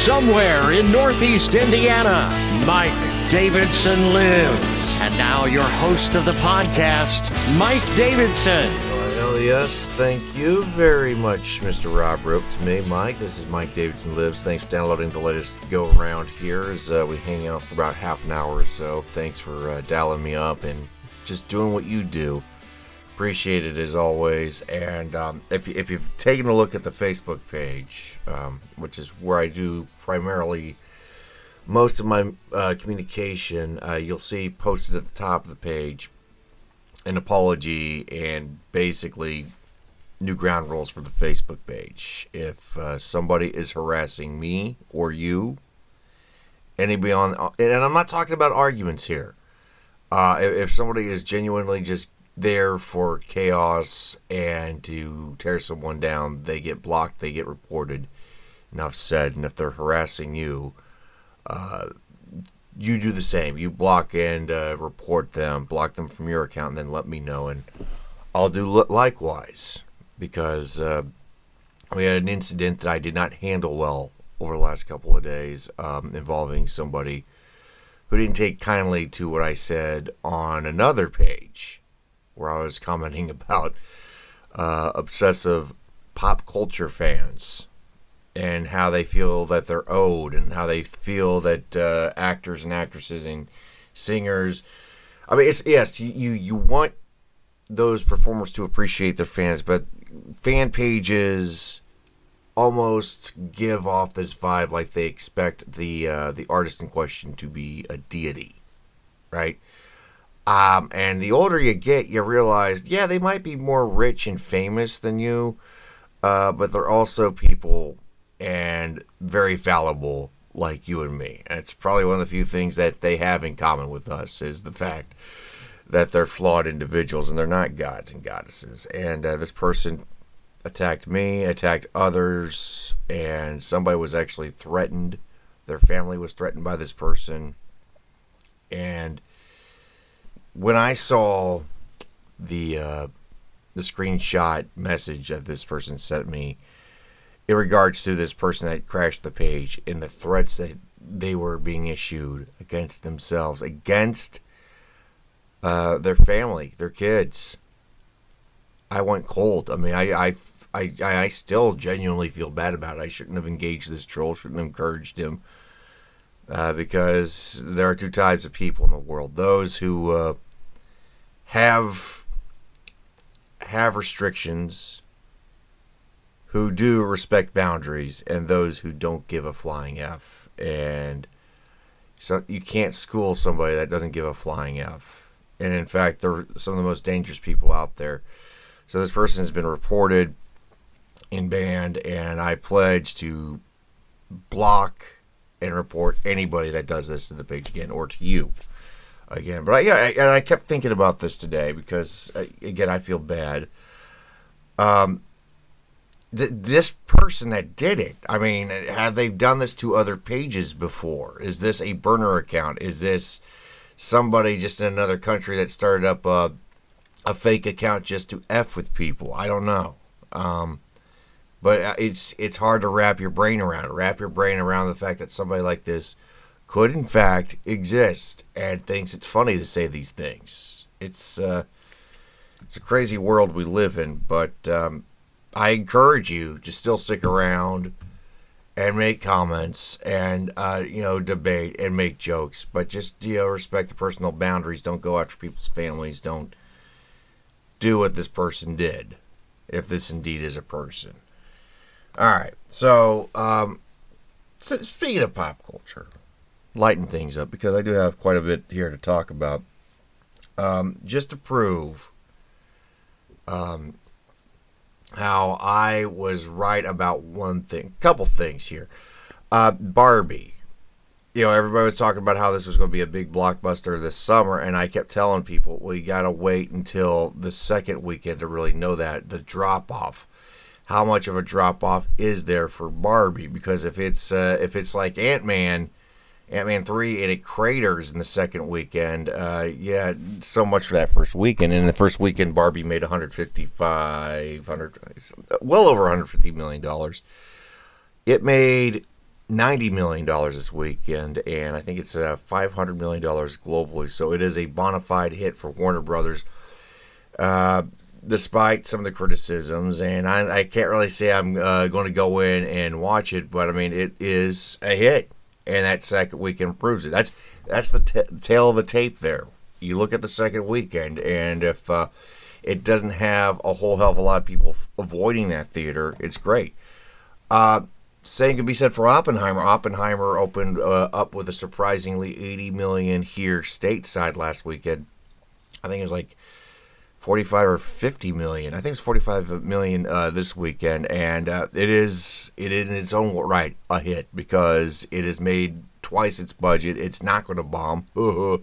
Somewhere in Northeast Indiana, Mike Davidson lives. And now, your host of the podcast, Mike Davidson. Well, hell yes. Thank you very much, Mr. Rob Rope. To me, Mike. This is Mike Davidson Lives. Thanks for downloading the latest go around here as uh, we hang out for about half an hour or so. Thanks for uh, dialing me up and just doing what you do. Appreciate it as always. And um, if, if you've taken a look at the Facebook page, um, which is where I do primarily most of my uh, communication, uh, you'll see posted at the top of the page an apology and basically new ground rules for the Facebook page. If uh, somebody is harassing me or you, anybody on, and I'm not talking about arguments here. Uh, if, if somebody is genuinely just there for chaos and to tear someone down, they get blocked, they get reported. Enough said. And if they're harassing you, uh, you do the same. You block and uh, report them, block them from your account, and then let me know, and I'll do likewise because uh, we had an incident that I did not handle well over the last couple of days um, involving somebody who didn't take kindly to what I said on another page where I was commenting about uh, obsessive pop culture fans and how they feel that they're owed and how they feel that uh, actors and actresses and singers i mean it's yes you you want those performers to appreciate their fans but fan pages almost give off this vibe like they expect the uh, the artist in question to be a deity right um, and the older you get you realize yeah they might be more rich and famous than you uh, but they're also people and very fallible like you and me. And it's probably one of the few things that they have in common with us is the fact that they're flawed individuals and they're not gods and goddesses. And uh, this person attacked me, attacked others, and somebody was actually threatened. Their family was threatened by this person. And when I saw the uh, the screenshot message that this person sent me, in regards to this person that crashed the page and the threats that they were being issued against themselves, against uh, their family, their kids. I went cold. I mean, I, I, I, I still genuinely feel bad about it. I shouldn't have engaged this troll, shouldn't have encouraged him. Uh, because there are two types of people in the world: those who uh, have have restrictions who do respect boundaries and those who don't give a flying F. And so you can't school somebody that doesn't give a flying F. And in fact, they're some of the most dangerous people out there. So this person has been reported in banned, and I pledge to block and report anybody that does this to the page again or to you again. But I, yeah, I, and I kept thinking about this today because uh, again, I feel bad. Um, th- this person that did it, I mean, have they done this to other pages before? Is this a burner account? Is this somebody just in another country that started up a, a fake account just to f with people? I don't know. Um, but uh, it's it's hard to wrap your brain around. Wrap your brain around the fact that somebody like this could in fact exist and thinks it's funny to say these things. It's uh, it's a crazy world we live in, but um, I encourage you to still stick around and make comments and uh, you know debate and make jokes, but just you know respect the personal boundaries. Don't go after people's families. Don't do what this person did, if this indeed is a person. All right, so, um, so speaking of pop culture, lighten things up because I do have quite a bit here to talk about. Um, just to prove um, how I was right about one thing, a couple things here. Uh, Barbie. You know, everybody was talking about how this was going to be a big blockbuster this summer, and I kept telling people, well, you got to wait until the second weekend to really know that the drop off. How much of a drop off is there for Barbie? Because if it's uh, if it's like Ant Man, Ant Man three, and it craters in the second weekend. Uh, yeah, so much for that first weekend. And the first weekend, Barbie made 155, 100, well over 150 million dollars. It made ninety million dollars this weekend, and I think it's uh, five hundred million dollars globally. So it is a bona fide hit for Warner Brothers. Uh, despite some of the criticisms, and I, I can't really say I'm uh, going to go in and watch it, but I mean it is a hit, and that second weekend proves it. That's that's the t- tail of the tape there. You look at the second weekend, and if uh, it doesn't have a whole hell of a lot of people f- avoiding that theater, it's great. Uh, same can be said for Oppenheimer. Oppenheimer opened uh, up with a surprisingly 80 million here stateside last weekend. I think it was like 45 or 50 million. I think it's 45 million uh, this weekend, and uh, it is it is in its own right a hit because it has made twice its budget. It's not going to bomb,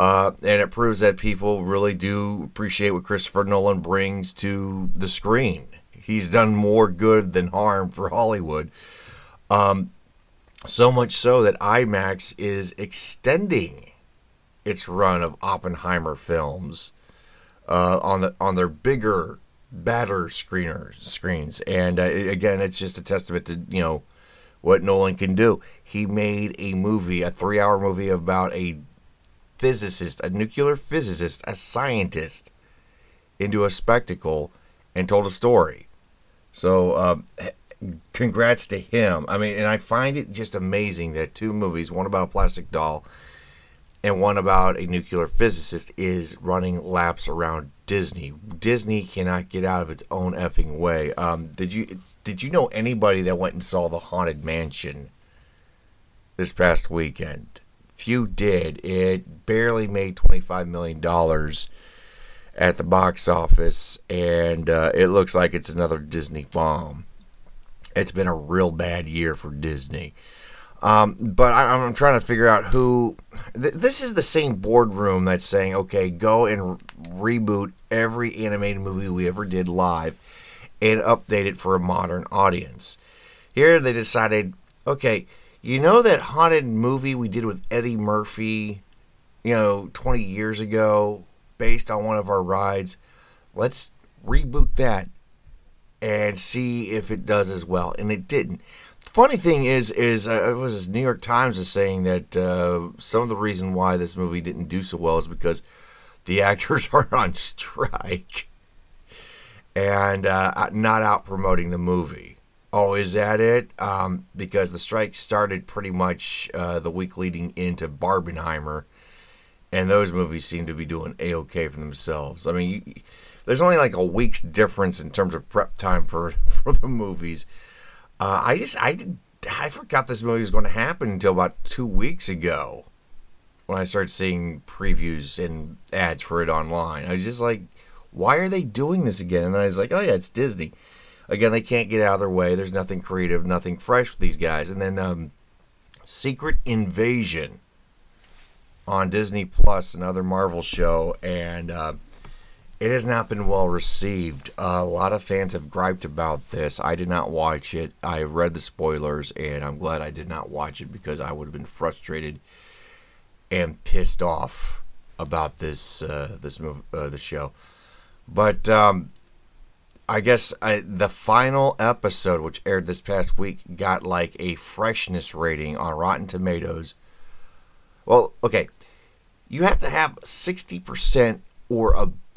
uh, and it proves that people really do appreciate what Christopher Nolan brings to the screen. He's done more good than harm for Hollywood. Um, so much so that IMAX is extending its run of Oppenheimer films uh, on the on their bigger, badder screeners screens. And uh, again, it's just a testament to you know what Nolan can do. He made a movie, a three-hour movie about a physicist, a nuclear physicist, a scientist, into a spectacle, and told a story. So, um, congrats to him. I mean, and I find it just amazing that two movies, one about a plastic doll and one about a nuclear physicist is running laps around Disney. Disney cannot get out of its own effing way. Um, did you did you know anybody that went and saw the Haunted Mansion this past weekend? Few did. It barely made twenty five million dollars at the box office, and uh, it looks like it's another Disney bomb. It's been a real bad year for Disney. Um, but I, am trying to figure out who. Th- this is the same boardroom that's saying, okay, go and re- reboot every animated movie we ever did live and update it for a modern audience. Here they decided, okay, you know that haunted movie we did with Eddie Murphy, you know, 20 years ago, based on one of our rides? Let's reboot that and see if it does as well. And it didn't funny thing is, is uh, it was New York Times is saying that uh, some of the reason why this movie didn't do so well is because the actors are on strike and uh, not out promoting the movie. Oh, is that it? Um, because the strike started pretty much uh, the week leading into Barbenheimer, and those movies seem to be doing a okay for themselves. I mean, you, there's only like a week's difference in terms of prep time for for the movies. Uh, I just I did I forgot this movie was going to happen until about two weeks ago when I started seeing previews and ads for it online. I was just like, why are they doing this again? And then I was like, oh yeah, it's Disney. Again, they can't get out of their way. There's nothing creative, nothing fresh with these guys. And then um, Secret Invasion on Disney Plus, another Marvel show, and uh, it has not been well received. Uh, a lot of fans have griped about this. I did not watch it. I read the spoilers, and I'm glad I did not watch it because I would have been frustrated and pissed off about this uh, this move, uh, the show. But um, I guess I, the final episode, which aired this past week, got like a freshness rating on Rotten Tomatoes. Well, okay, you have to have sixty percent or above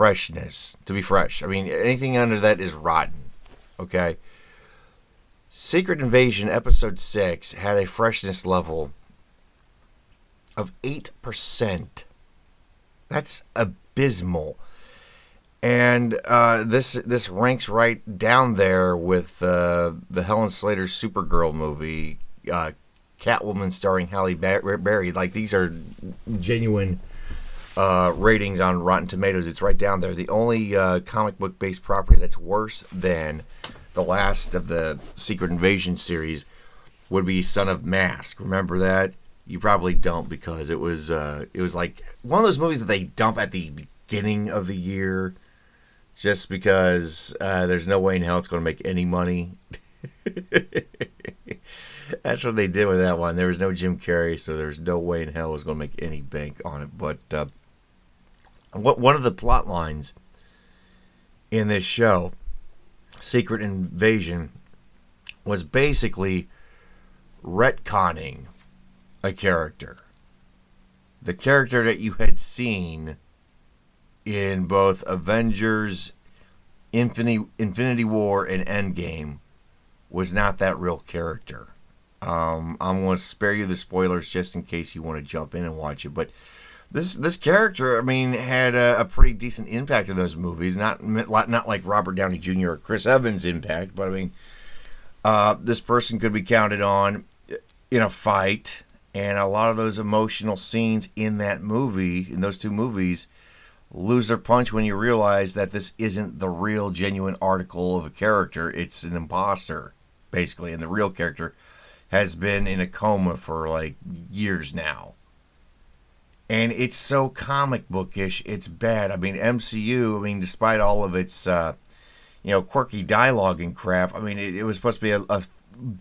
freshness to be fresh. I mean, anything under that is rotten. Okay. Secret Invasion episode 6 had a freshness level of 8%. That's abysmal. And uh, this this ranks right down there with uh, the Helen Slater Supergirl movie, uh, Catwoman starring Halle Berry. Like these are genuine uh, ratings on Rotten Tomatoes. It's right down there. The only uh, comic book based property that's worse than the last of the Secret Invasion series would be Son of Mask. Remember that? You probably don't because it was uh, it was like one of those movies that they dump at the beginning of the year, just because uh, there's no way in hell it's going to make any money. That's what they did with that one. There was no Jim Carrey, so there's no way in hell it was going to make any bank on it. But uh, what one of the plot lines in this show, Secret Invasion, was basically retconning a character. The character that you had seen in both Avengers, Infinity, Infinity War, and Endgame was not that real character. Um, I'm going to spare you the spoilers just in case you want to jump in and watch it. But this this character, I mean, had a, a pretty decent impact in those movies. Not not like Robert Downey Jr. or Chris Evans' impact, but I mean, uh, this person could be counted on in a fight, and a lot of those emotional scenes in that movie, in those two movies, lose their punch when you realize that this isn't the real, genuine article of a character. It's an imposter, basically, and the real character has been in a coma for like years now. And it's so comic bookish, it's bad. I mean, MCU, I mean, despite all of its, uh, you know, quirky dialogue and crap, I mean, it, it was supposed to be a, a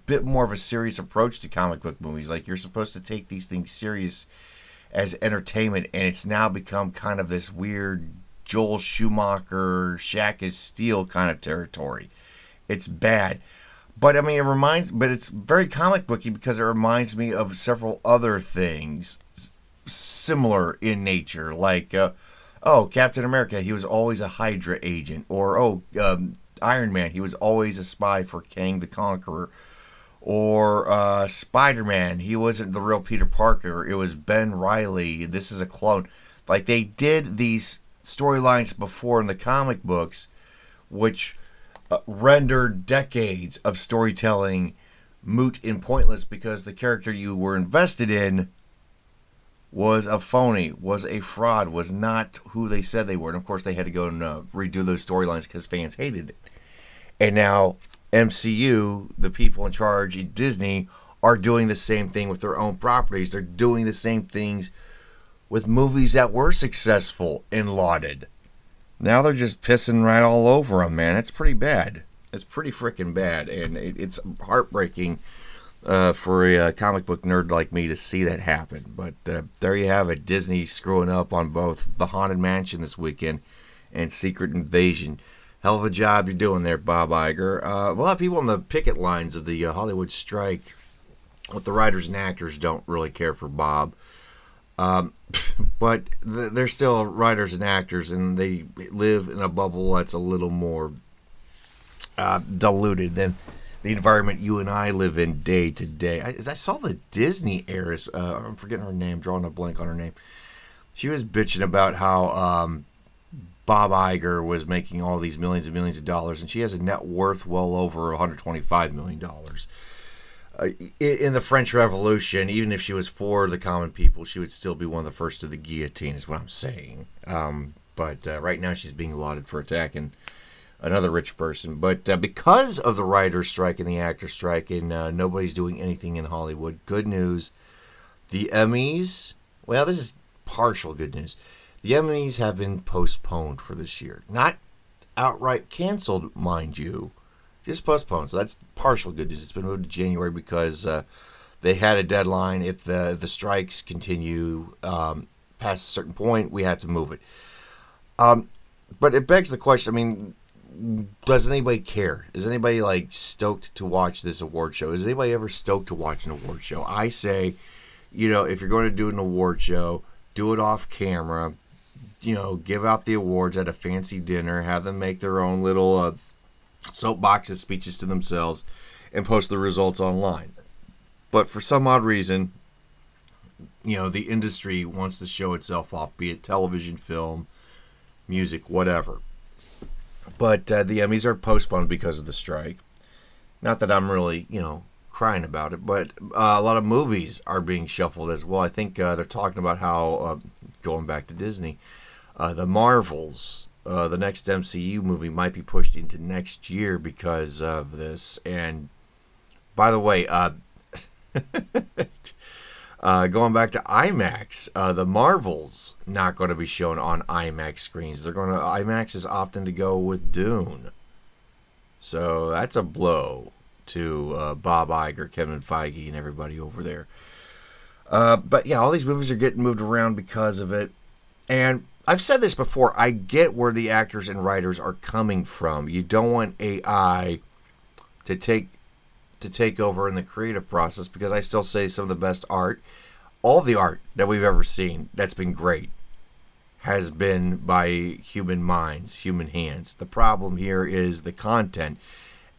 bit more of a serious approach to comic book movies. Like, you're supposed to take these things serious as entertainment, and it's now become kind of this weird Joel Schumacher, Shaq is Steel kind of territory. It's bad. But I mean, it reminds, but it's very comic booky because it reminds me of several other things similar in nature, like uh, oh, Captain America, he was always a Hydra agent, or oh, um, Iron Man, he was always a spy for Kang the Conqueror, or uh, Spider Man, he wasn't the real Peter Parker, it was Ben Reilly. This is a clone. Like they did these storylines before in the comic books, which uh, rendered decades of storytelling moot and pointless because the character you were invested in was a phony, was a fraud, was not who they said they were. And of course, they had to go and uh, redo those storylines because fans hated it. And now, MCU, the people in charge at Disney, are doing the same thing with their own properties. They're doing the same things with movies that were successful and lauded. Now they're just pissing right all over them, man. It's pretty bad. It's pretty freaking bad, and it, it's heartbreaking uh, for a uh, comic book nerd like me to see that happen. But uh, there you have it. Disney screwing up on both The Haunted Mansion this weekend and Secret Invasion. Hell of a job you're doing there, Bob Iger. Uh, a lot of people on the picket lines of the uh, Hollywood strike, with the writers and actors, don't really care for Bob. Um, but they're still writers and actors, and they live in a bubble that's a little more uh, diluted than the environment you and I live in day to day. I, I saw the Disney heiress, uh, I'm forgetting her name, drawing a blank on her name. She was bitching about how um, Bob Iger was making all these millions and millions of dollars, and she has a net worth well over 125 million dollars uh, in the French Revolution, even if she was for the common people, she would still be one of the first to the guillotine, is what I'm saying. Um, but uh, right now, she's being lauded for attacking another rich person. But uh, because of the writer's strike and the actor's strike, and uh, nobody's doing anything in Hollywood, good news. The Emmys, well, this is partial good news. The Emmys have been postponed for this year. Not outright canceled, mind you just postponed. So that's partial good news. It's been moved to January because uh, they had a deadline. If the the strikes continue um, past a certain point, we had to move it. Um, but it begs the question. I mean, does anybody care? Is anybody like stoked to watch this award show? Is anybody ever stoked to watch an award show? I say, you know, if you're going to do an award show, do it off camera. You know, give out the awards at a fancy dinner. Have them make their own little uh, soapboxes speeches to themselves and post the results online. But for some odd reason, you know, the industry wants to show itself off, be it television, film, music, whatever. But uh, the Emmys are postponed because of the strike. Not that I'm really, you know, crying about it, but uh, a lot of movies are being shuffled as well. I think uh, they're talking about how, uh, going back to Disney, uh, the Marvels uh, the next MCU movie might be pushed into next year because of this. And by the way, uh, going back to IMAX, uh, the Marvels not going to be shown on IMAX screens. They're going to IMAX is opting to go with Dune. So that's a blow to uh, Bob Iger, Kevin Feige, and everybody over there. Uh, but yeah, all these movies are getting moved around because of it. And I've said this before. I get where the actors and writers are coming from. You don't want AI to take to take over in the creative process because I still say some of the best art, all the art that we've ever seen that's been great, has been by human minds, human hands. The problem here is the content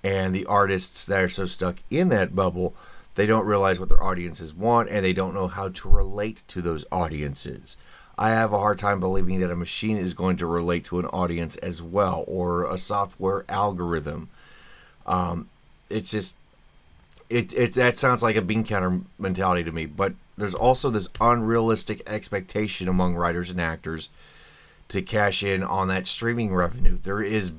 and the artists that are so stuck in that bubble, they don't realize what their audiences want and they don't know how to relate to those audiences. I have a hard time believing that a machine is going to relate to an audience as well or a software algorithm. Um, it's just it, it that sounds like a bean counter mentality to me, but there's also this unrealistic expectation among writers and actors to cash in on that streaming revenue. There is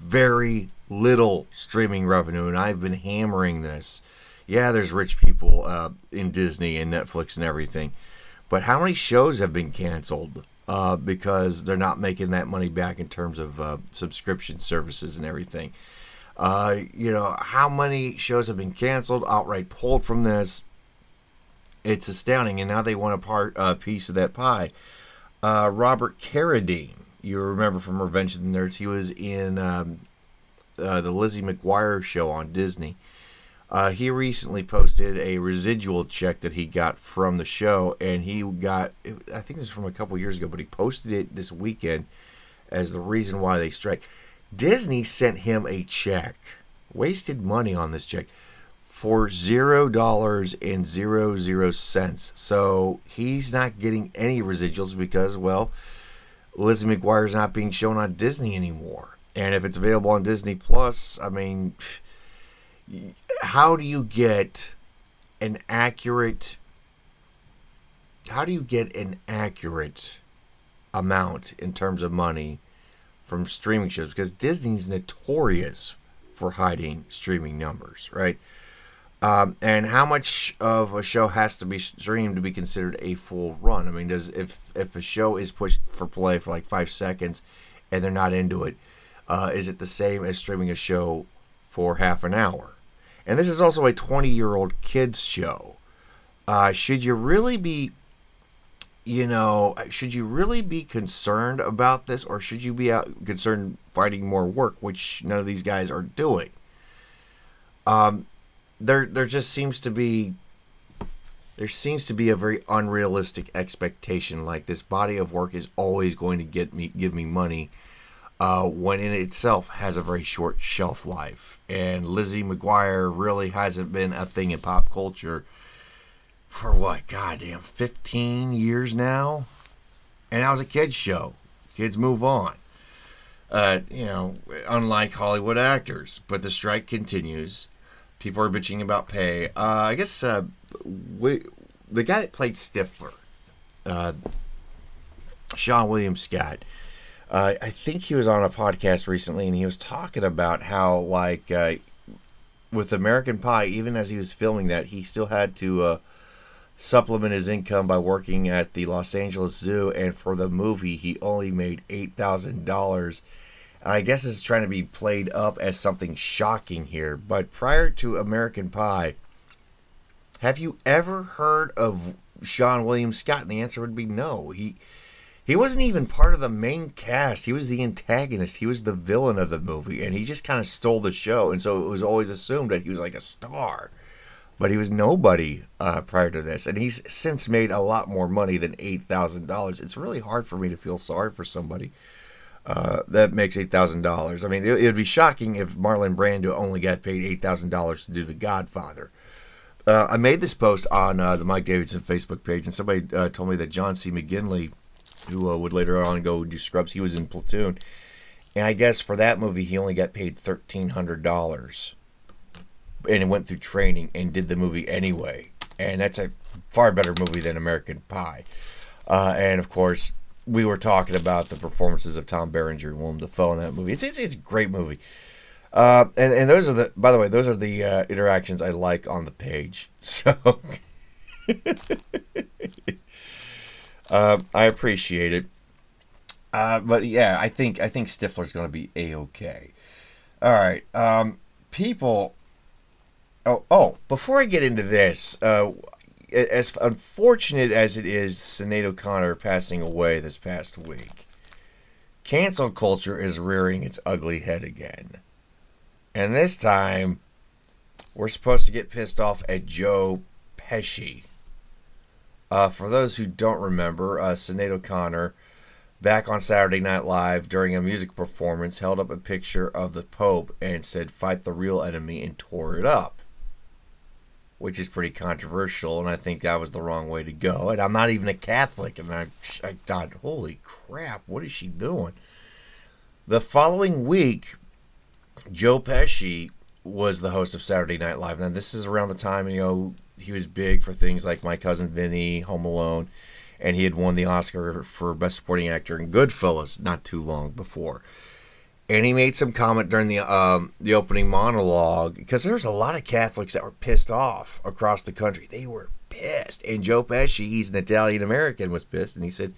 very little streaming revenue, and I've been hammering this. Yeah, there's rich people uh, in Disney and Netflix and everything, but how many shows have been canceled uh, because they're not making that money back in terms of uh, subscription services and everything? Uh, you know, how many shows have been canceled, outright pulled from this? It's astounding, and now they want a part a piece of that pie. Uh, Robert Carradine, you remember from Revenge of the Nerds, he was in um, uh, the Lizzie McGuire show on Disney. Uh, he recently posted a residual check that he got from the show, and he got, I think this is from a couple years ago, but he posted it this weekend as the reason why they strike. Disney sent him a check, wasted money on this check for zero dollars and zero zero cents. So he's not getting any residuals because, well, Lizzie McGuire's not being shown on Disney anymore. And if it's available on Disney Plus, I mean, how do you get an accurate how do you get an accurate amount in terms of money from streaming shows because Disney's notorious for hiding streaming numbers, right? Um, and how much of a show has to be streamed to be considered a full run? I mean, does if if a show is pushed for play for like five seconds and they're not into it, uh, is it the same as streaming a show for half an hour? And this is also a 20 year old kids show. Uh, should you really be, you know, should you really be concerned about this, or should you be out concerned finding more work, which none of these guys are doing? Um, there, there just seems to be, there seems to be a very unrealistic expectation. Like this body of work is always going to get me, give me money, uh, when in itself has a very short shelf life. And Lizzie McGuire really hasn't been a thing in pop culture for what, goddamn, 15 years now? And that was a kid's show. Kids move on. Uh, you know, unlike Hollywood actors. But the strike continues. People are bitching about pay. Uh, I guess uh, we, the guy that played Stifler, uh, Seann William Scott, uh, I think he was on a podcast recently, and he was talking about how, like, uh, with American Pie, even as he was filming that, he still had to supplement his income by working at the Los Angeles Zoo. And for the movie, he only made eight thousand dollars. I guess it's trying to be played up as something shocking here. But prior to American Pie, have you ever heard of Seann William Scott? And the answer would be no. He he wasn't even part of the main cast. He was the antagonist. He was the villain of the movie, and he just kind of stole the show. And so it was always assumed that he was like a star, but he was nobody uh, prior to this. And he's since made a lot more money than eight thousand dollars. It's really hard for me to feel sorry for somebody uh, that makes eight thousand dollars. I mean, it would be shocking if Marlon Brando only got paid eight thousand dollars to do The Godfather. Uh, I made this post on uh, the Mike Davidson Facebook page, and somebody uh, told me that John C. McGinley who uh, would later on go do Scrubs. He was in Platoon, and I guess for that movie he only got paid thirteen hundred dollars, and it went through training and did the movie anyway. And that's a far better movie than American Pie. Uh, and of course, we were talking about the performances of Tom Berenger and Willem Dafoe in that movie. It's, it's, it's a great movie. Uh, and, and those are the, by the way, those are the uh, interactions I like on the page. So. Uh, I appreciate it. Uh, but yeah, I think I think Stifler's going to be a okay. All right, um, people. Oh, oh! Before I get into this, uh, as unfortunate as it is, Sinead O'Connor passing away this past week, cancel culture is rearing its ugly head again, and this time, we're supposed to get pissed off at Joe Pesci. Uh, for those who don't remember, uh, Sinead O'Connor, back on Saturday Night Live during a music performance, held up a picture of the Pope and said, Fight the real enemy, and tore it up. Which is pretty controversial, and I think that was the wrong way to go. And I'm not even a Catholic, and I, I thought, holy crap, what is she doing? The following week, Joe Pesci was the host of Saturday Night Live. Now, this is around the time, you know, he was big for things like My Cousin Vinny, Home Alone, and he had won the Oscar for Best Supporting Actor in Goodfellas not too long before. And he made some comment during the um, the opening monologue because there's a lot of Catholics that were pissed off across the country. They were pissed, and Joe Pesci, he's an Italian American, was pissed, and he said,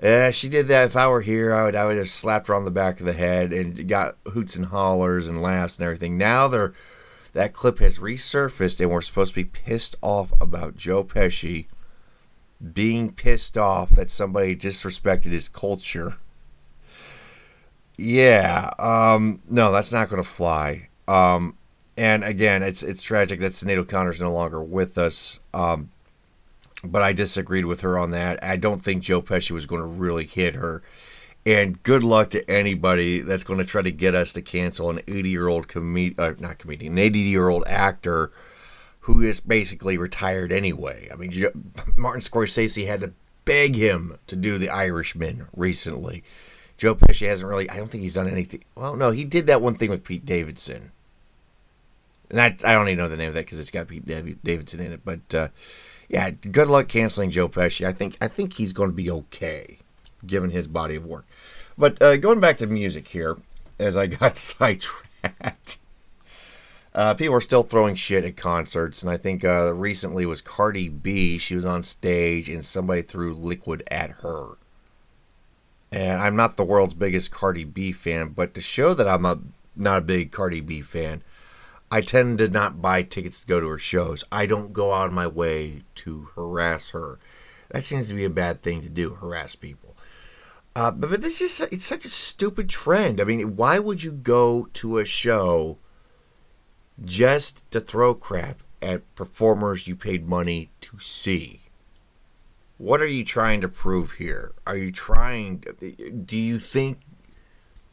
"Yeah, she did that. If I were here, I would I would have slapped her on the back of the head and got hoots and hollers and laughs and everything." Now they're that clip has resurfaced, and we're supposed to be pissed off about Joe Pesci being pissed off that somebody disrespected his culture. Yeah, um, no, that's not going to fly. Um, and again, it's it's tragic that Sinead O'Connor's no longer with us. Um, but I disagreed with her on that. I don't think Joe Pesci was going to really hit her. And good luck to anybody that's going to try to get us to cancel an 80 year old comedian, uh, not comedian, an 80 year old actor who is basically retired anyway. I mean, Martin Scorsese had to beg him to do The Irishman recently. Joe Pesci hasn't really, I don't think he's done anything. Well, no, he did that one thing with Pete Davidson. And that, I don't even know the name of that because it's got Pete Davidson in it. But uh, yeah, good luck canceling Joe Pesci. I think I think he's going to be okay given his body of work. But uh, going back to music here, as I got sidetracked, uh, people are still throwing shit at concerts, and I think uh, recently was Cardi B. She was on stage, and somebody threw liquid at her. And I'm not the world's biggest Cardi B fan, but to show that I'm a not a big Cardi B fan, I tend to not buy tickets to go to her shows. I don't go out of my way to harass her. That seems to be a bad thing to do, harass people. Uh, but, but this is it's such a stupid trend. I mean, why would you go to a show just to throw crap at performers you paid money to see? What are you trying to prove here? Are you trying? Do you think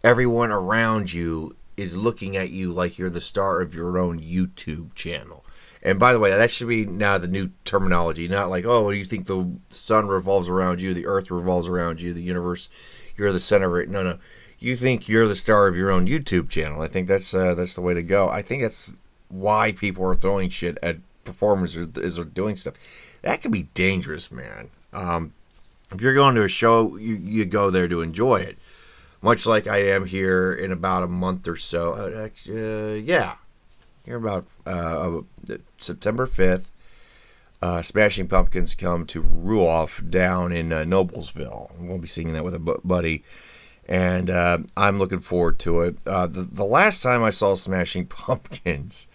everyone around you is looking at you like you're the star of your own YouTube channel? And by the way, that should be now the new terminology. Not like, oh, you think the sun revolves around you, the earth revolves around you, the universe, you're the center of it. No, no. You think you're the star of your own YouTube channel. I think that's uh, that's the way to go. I think that's why people are throwing shit at performers is they're doing stuff. That can be dangerous, man. Um, if you're going to a show, you, you go there to enjoy it. Much like I am here in about a month or so. Uh, uh, yeah, here about uh, September 5th, uh, Smashing Pumpkins come to Ruoff down in uh, Noblesville. We'll be seeing that with a buddy, and uh, I'm looking forward to it. Uh, the, the last time I saw Smashing Pumpkins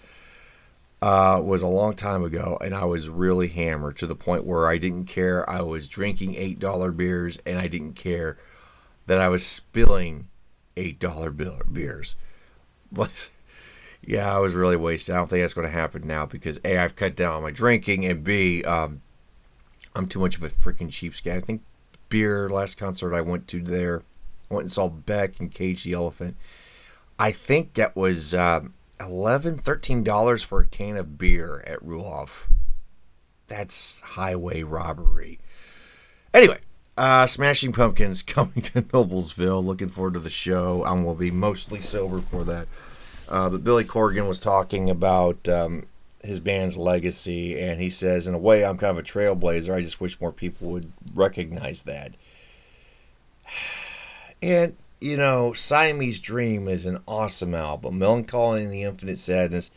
uh, was a long time ago, and I was really hammered to the point where I didn't care. I was drinking $8 beers, and I didn't care that I was spilling $8 beers. But yeah, I was really wasted. I don't think that's going to happen now because A, I've cut down on my drinking, and B, um, I'm too much of a freaking cheapskate. I think beer, last concert I went to there, I went and saw Beck and Cage the Elephant. I think that was um, $11, $13 for a can of beer at Ruoff. That's highway robbery. Anyway, uh, Smashing Pumpkins coming to Noblesville. Looking forward to the show. I will be mostly sober for that. Uh, but Billy Corgan was talking about um, his band's legacy, and he says, in a way, I'm kind of a trailblazer. I just wish more people would recognize that. And, you know, Siamese Dream is an awesome album. Melancholy and the Infinite Sadness,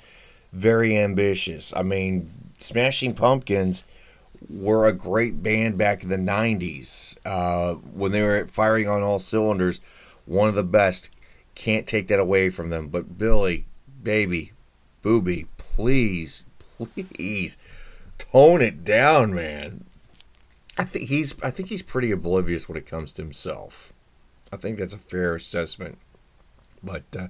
very ambitious. I mean, Smashing Pumpkins were a great band back in the 90s uh, when they were firing on all cylinders. One of the best can't take that away from them. But Billy, baby, booby, please, please tone it down, man. I think he's I think he's pretty oblivious when it comes to himself. I think that's a fair assessment. But uh,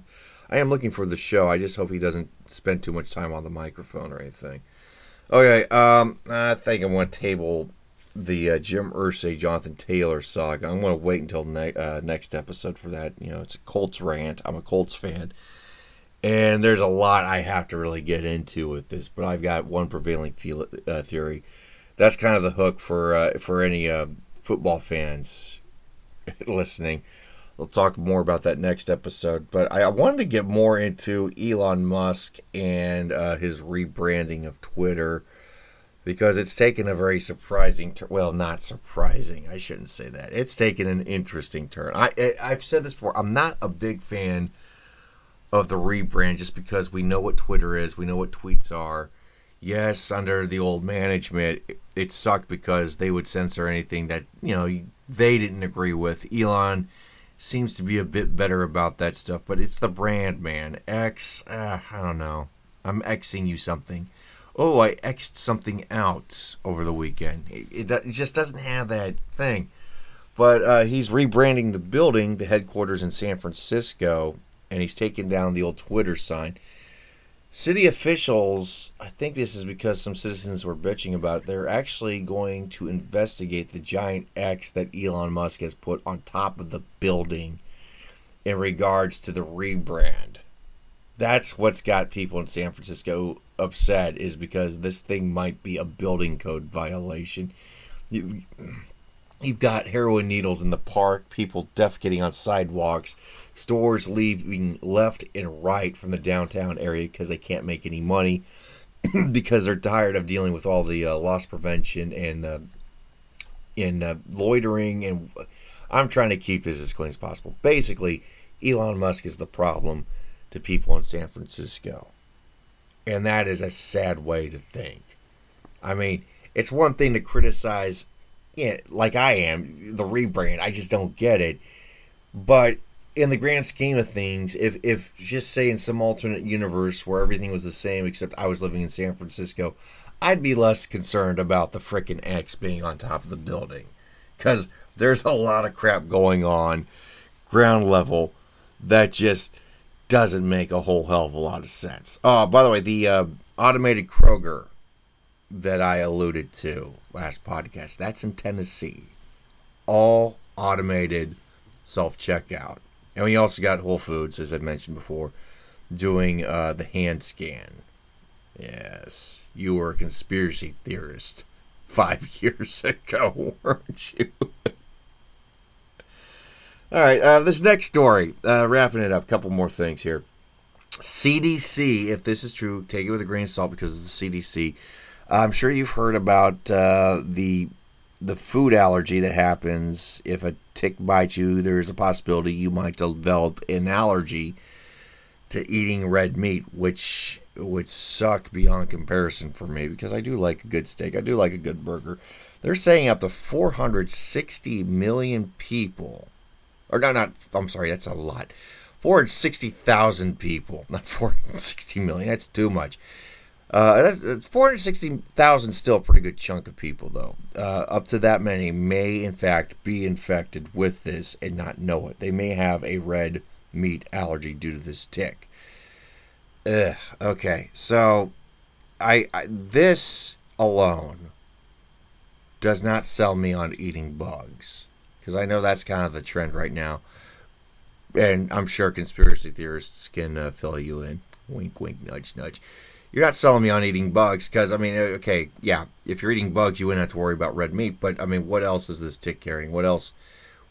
I am looking for the show. I just hope he doesn't spend too much time on the microphone or anything. Okay, um, I think I want to table the uh, Jim Irsay, Jonathan Taylor saga. I'm going to wait until ne- uh, next episode for that. You know, it's a Colts rant. I'm a Colts fan. And there's a lot I have to really get into with this, but I've got one prevailing feel, uh, theory. That's kind of the hook for uh, for any uh, football fans listening. We'll talk more about that next episode. But I, wanted to get more into Elon Musk and uh, his rebranding of Twitter because it's taken a very surprising turn. Well, not surprising. I shouldn't say that. It's taken an interesting turn. I, I have said this before. I'm not a big fan of the rebrand just because we know what Twitter is. We know what tweets are. Yes, under the old management, it, it sucked because they would censor anything that you know they didn't agree with. Elon seems to be a bit better about that stuff, but it's the brand, man. X, uh, I don't know. I'm Xing you something. Oh, I Xed something out over the weekend. It, it, it just doesn't have that thing. But uh, he's rebranding the building, the headquarters in San Francisco, and he's taking down the old Twitter sign. City officials, I think this is because some citizens were bitching about it, they're actually going to investigate the giant X that Elon Musk has put on top of the building in regards to the rebrand. That's what's got people in San Francisco upset is because this thing might be a building code violation. You, You've got heroin needles in the park, people defecating on sidewalks, stores leaving left and right from the downtown area because they can't make any money because they're tired of dealing with all the uh, loss prevention and uh, in uh, loitering. And I'm trying to keep this as clean as possible. Basically, Elon Musk is the problem to people in San Francisco, and that is a sad way to think. I mean, it's one thing to criticize yeah, like I am, the rebrand. I just don't get it. But in the grand scheme of things, if if just say in some alternate universe where everything was the same except I was living in San Francisco, I'd be less concerned about the frickin' X being on top of the building. Cause there's a lot of crap going on ground level that just doesn't make a whole hell of a lot of sense. Oh, by the way, the uh, automated Kroger that I alluded to last podcast. That's in Tennessee. All automated self checkout. And we also got Whole Foods, as I mentioned before, doing uh, the hand scan. Yes, you were a conspiracy theorist five years ago, weren't you? All right, uh, this next story, uh, wrapping it up, a couple more things here. CDC, if this is true, take it with a grain of salt because it's the CDC. I'm sure you've heard about uh, the the food allergy that happens if a tick bites you. There is a possibility you might develop an allergy to eating red meat, which would suck beyond comparison for me because I do like a good steak. I do like a good burger. They're saying up to 460 million people, or not, not. I'm sorry, that's a lot. 460,000 people, not 460 million. That's too much. Uh, 460,000 still a pretty good chunk of people, though. Uh, up to that many may, in fact, be infected with this and not know it. They may have a red meat allergy due to this tick. Ugh, okay, so I, I this alone does not sell me on eating bugs because I know that's kind of the trend right now, and I'm sure conspiracy theorists can uh, fill you in. Wink, wink, nudge, nudge you're not selling me on eating bugs because I mean, uh, okay, yeah, if you're eating bugs, you wouldn't have to worry about red meat. But I mean, what else is this tick carrying? What else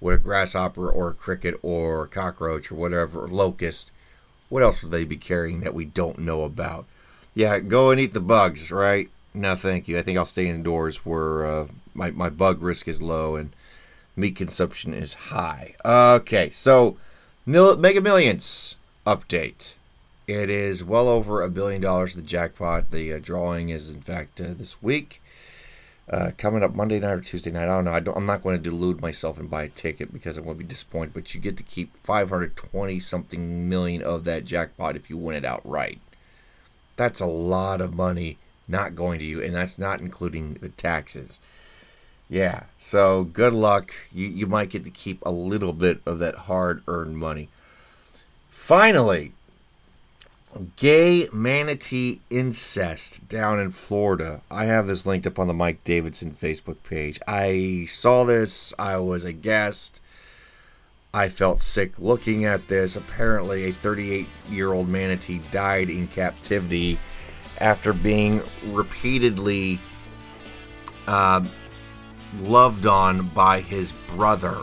would a grasshopper or a cricket or a cockroach or whatever, locust, what else would they be carrying that we don't know about? Yeah, go and eat the bugs, right? No, thank you. I think I'll stay indoors where uh, my, my bug risk is low and meat consumption is high. Okay, so Mega Millions update. It is well over a billion dollars, the jackpot. The uh, drawing is, in fact, uh, this week. Uh, coming up Monday night or Tuesday night. I don't know. I I'm not going to delude myself and buy a ticket because I'm going to be disappointed. But you get to keep 520 something million of that jackpot if you win it outright. That's a lot of money not going to you, and that's not including the taxes. Yeah, so good luck. You, you might get to keep a little bit of that hard earned money. Finally, gay manatee incest down in Florida. I have this linked up on the Mike Davidson Facebook page. I saw this, I was a guest. I felt sick looking at this. Apparently, a 38 year old manatee died in captivity after being repeatedly uh, loved on by his brother.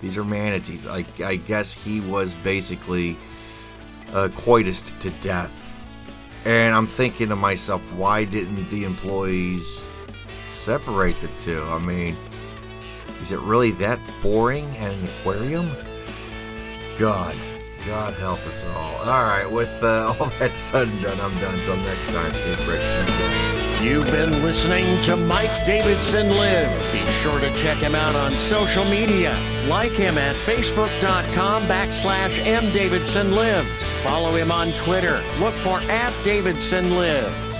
These are manatees. I, I guess he was basically uh, coitused to death. And I'm thinking to myself, why didn't the employees separate the two? I mean, is it really that boring at an aquarium? God, God help us all. All right, with uh, all that said and done, I'm done. Until next time, stay fresh. You've been listening to Mike Davidson Live. Be sure to check him out on social media. Like him at facebook.com backslash mdavidsonlives. Follow him on Twitter. Look for at Davidson Live.